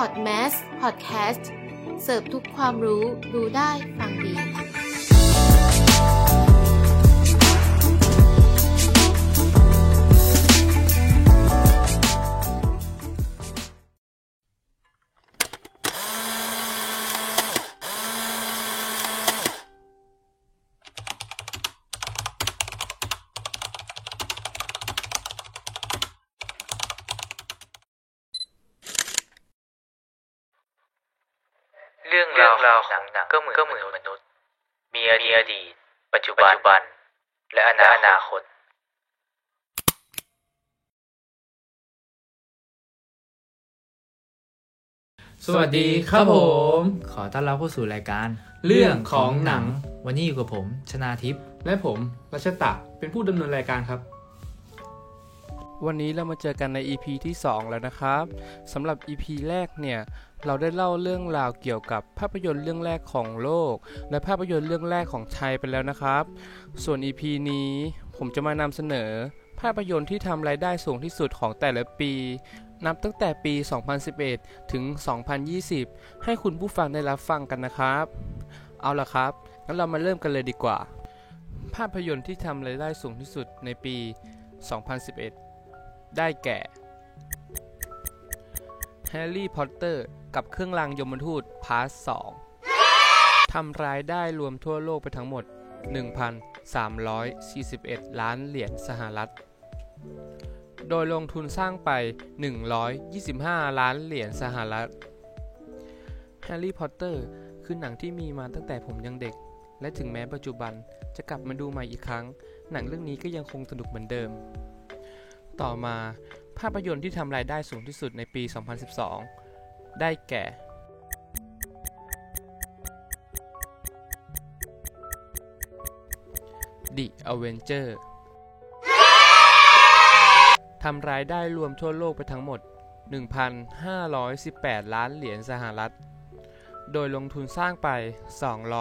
Podmas Podcast เสิร์ฟทุกความรู้ดูได้ ฟังดี เรื่องราวของหนังก็เหมือนมนุษย์ มีอดีต ปัจจุบัน และอนาคตสวัสดีครับผม ขอต้อนรับเข้าสู่รายการ เรื่องของหนัง วันนี้อยู่กับผม ชนาทิพย์และผมรัชตะเป็นผู้ดำเนินรายการครับ วันนี้เรามาเจอกันใน EP ที่ 2 แล้วนะครับสำหรับ EP แรกเนี่ย เราได้เล่าเรื่องราวเกี่ยวกับภาพยนตร์เรื่องแรกของโลก และภาพยนตร์เรื่องแรกของไทยไปแล้วนะครับ ส่วน EP นี้ผมจะมานำเสนอ ภาพยนตร์ที่ทำรายได้สูงที่สุดของแต่ละปี นับตั้งแต่ปี 2011 ถึง 2020 ให้คุณผู้ฟังได้รับฟังกันนะครับ เอาล่ะครับ งั้นเรามาเริ่มกันเลยดีกว่า ภาพยนตร์ที่ทำรายได้สูงที่สุดในปี 2011 ได้แก่แฮร์รี่พอตเตอร์กับเครื่องรางยมทูต part 2ทำรายได้รวมทั่วโลกไปทั้งหมด 1,341 ล้านเหรียญสหรัฐ โดยลงทุนสร้างไป 125 ล้านเหรียญสหรัฐ แฮร์รี่พอตเตอร์คือหนังที่มีมาตั้งแต่ผมยังเด็ก และถึงแม้ปัจจุบันจะกลับมาดูใหม่อีกครั้ง หนังเรื่องนี้ก็ยังคงสนุกเหมือนเดิม ต่อมาภาพยนตร์ที่ทำรายได้สูงที่สุดในปี 2012 ได้แก่ The Avenger ทำรายได้รวมทั่วโลกไปทั้งหมด 1,518 ล้านเหรียญสหรัฐ โดยลงทุนสร้างไป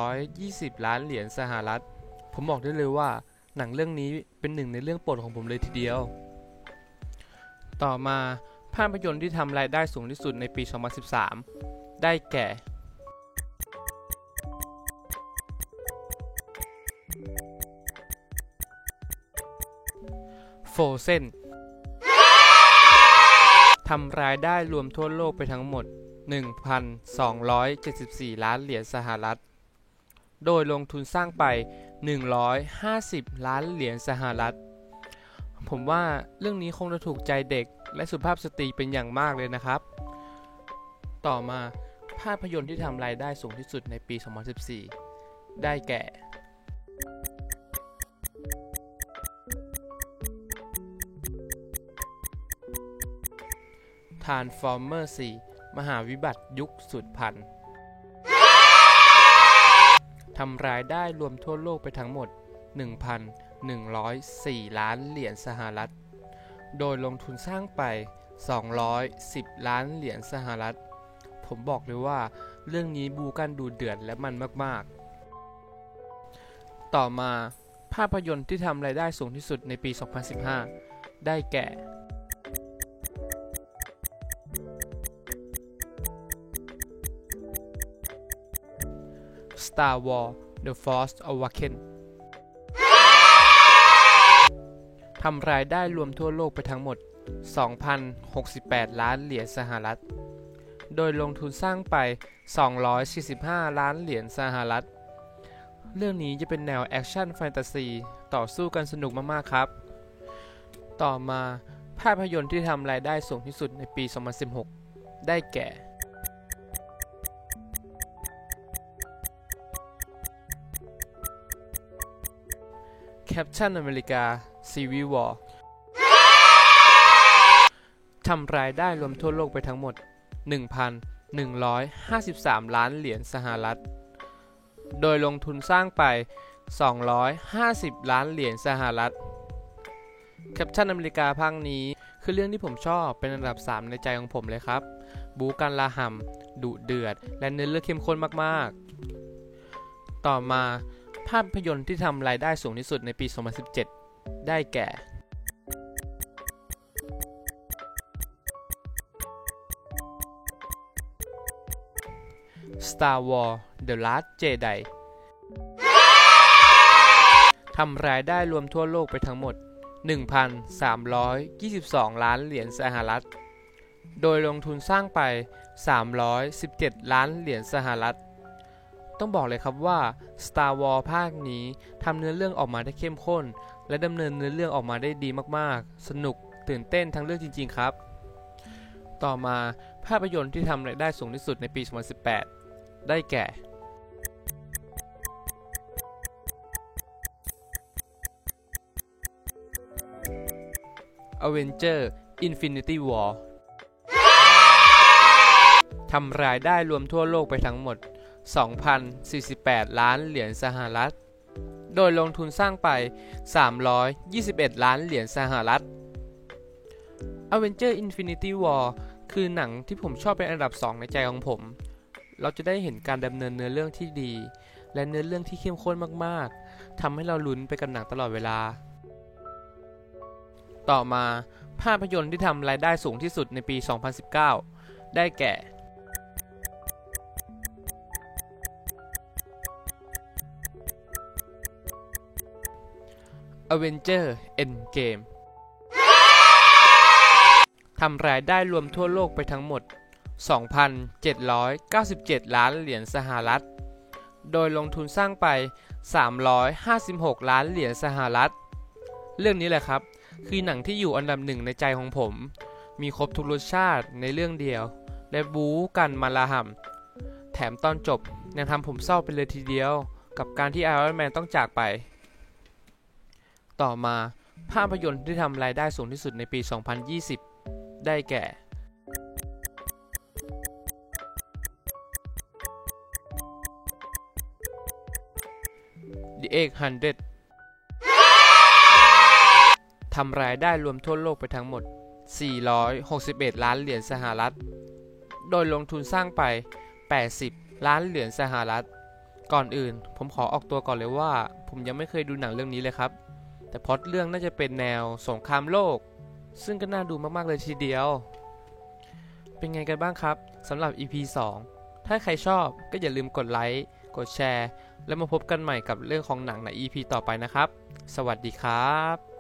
220 ล้านเหรียญสหรัฐ ผมบอกได้เลยว่า หนังเรื่องนี้เป็นหนึ่งในเรื่องโปรดของผมเลยทีเดียว ต่อมาภาพยนตร์ที่ทำรายได้สูงที่สุดในปี 2013 ได้แก่ โฟเซนทำรายได้รวมทั่วโลกไปทั้งหมด 1,274 ล้านเหรียญสหรัฐ โดยลงทุนสร้างไป 150 ล้านเหรียญสหรัฐ ผมว่าเรื่องนี้คงจะถูกใจเด็กและสุภาพสตรีเป็นอย่างมากเลยนะครับ ต่อมาภาพยนตร์ที่ทำรายได้สูงที่สุดในปี 2014 ได้แก่ Transformer 4 มหาวิบัติยุคสุดพันธ์ทำรายได้รวมทั่วโลกไปทั้งหมด 104 ล้านเหรียญสหรัฐ โดยลงทุนสร้างไป 210 ล้านเหรียญสหรัฐ ผมบอกเลยว่าเรื่องนี้บูกันดูเดือดและมันมากๆ ต่อมาภาพยนตร์ที่ทำรายได้สูงที่สุดในปี 2015 ได้แก่ Star Wars The Force Awakens ทำรายได้รวมทั่วโลกไปทั้งหมด 2,068 ล้านเหรียญสหรัฐ โดยลงทุนสร้างไป 245 ล้านเหรียญสหรัฐ เรื่องนี้จะเป็นแนวแอคชั่นแฟนตาซีต่อสู้กันสนุกมากๆครับ ต่อมาภาพยนตร์ที่ทำรายได้สูงที่สุดในปี 2016 ได้แก่ Captain America Civil War ทำรายได้รวมทั่วโลกไปทั้งหมด 1,153 ล้านเหรียญสหรัฐ โดยลงทุนสร้างไป 250 ล้านเหรียญสหรัฐ Captain America ภาคนี้คือเรื่องที่ผมชอบเป็นอันดับ 3 ในใจของผมเลยครับ บูกันละห่ำดุเดือด และเนื้อเรื่องเข้มข้นมาก ๆ ต่อมาภาพยนตร์ที่ทำรายได้สูงที่สุดในปี 2017 ได้แก่ Star Wars The Last Jedi ทำรายได้รวมทั่วโลกไปทั้งหมด 1,322 ล้านเหรียญสหรัฐ โดยลงทุนสร้างไป 317 ล้านเหรียญสหรัฐ ต้องบอกเลยครับว่า Star Wars ภาคนี้ทำเนื้อเรื่องออกมาได้เข้มข้น และดำเนินเนื้อเรื่องออกมาได้ดีมากๆ สนุกตื่นเต้นทั้งเรื่องจริง ๆ ครับ ต่อมาภาพยนตร์ที่ทำรายได้สูงที่สุดในปี 2018 ได้แก่ Avenger Infinity War ทำรายได้รวมทั่วโลกไปทั้งหมด 2,048 ล้านเหรียญสหรัฐ โดยลงทุนสร้างไป 321 ล้านเหรียญสหรัฐ Avenger Infinity War คือหนังที่ผมชอบเป็นอันดับ 2 ในใจของผม เราจะได้เห็นการดำเนินเนื้อเรื่องที่ดี และเนื้อเรื่องที่เข้มข้นมากๆทำให้เราลุ้นไปกับหนังตลอดเวลา ต่อมาภาพยนตร์ที่ทำรายได้สูงที่สุดในปี 2019 ได้แก่ Avenger Endgame ทำรายได้รวมทั่วโลกไปทั้งหมด 2,797 ล้านเหรียญสหรัฐ โดยลงทุนสร้างไป 356 ล้านเหรียญสหรัฐ เรื่องนี้แหละครับ คือหนังที่อยู่อันดับหนึ่งในใจของผม มีครบทุกรสชาติในเรื่องเดียว และบู๊กันมาลาห่ำแถมตอนจบยังทำผมเศร้าไปเลยทีเดียว กับการที่ไอรอนแมนต้องจากไป ต่อมาภาพยนตร์ที่ทำรายได้สูงที่สุดในปี 2020 ได้แก่ The 800ทำรายได้รวมทั่วโลกไปทั้งหมด 461 ล้านเหรียญสหรัฐ โดยลงทุนสร้างไป 80 ล้านเหรียญสหรัฐ ก่อนอื่น ผมขอออกตัวก่อนเลยว่า ผมยังไม่เคยดูหนังเรื่องนี้เลยครับ แต่พอดเรื่องน่าจะเป็นแนวสงครามโลก ซึ่งก็น่าดูมากๆเลยทีเดียว เป็นไงกันบ้างครับสำหรับ EP 2 ถ้าใครชอบก็อย่าลืมกดไลค์กดแชร์ แล้วมาพบกันใหม่กับเรื่องของหนังใน EP ต่อไปนะครับ สวัสดีครับ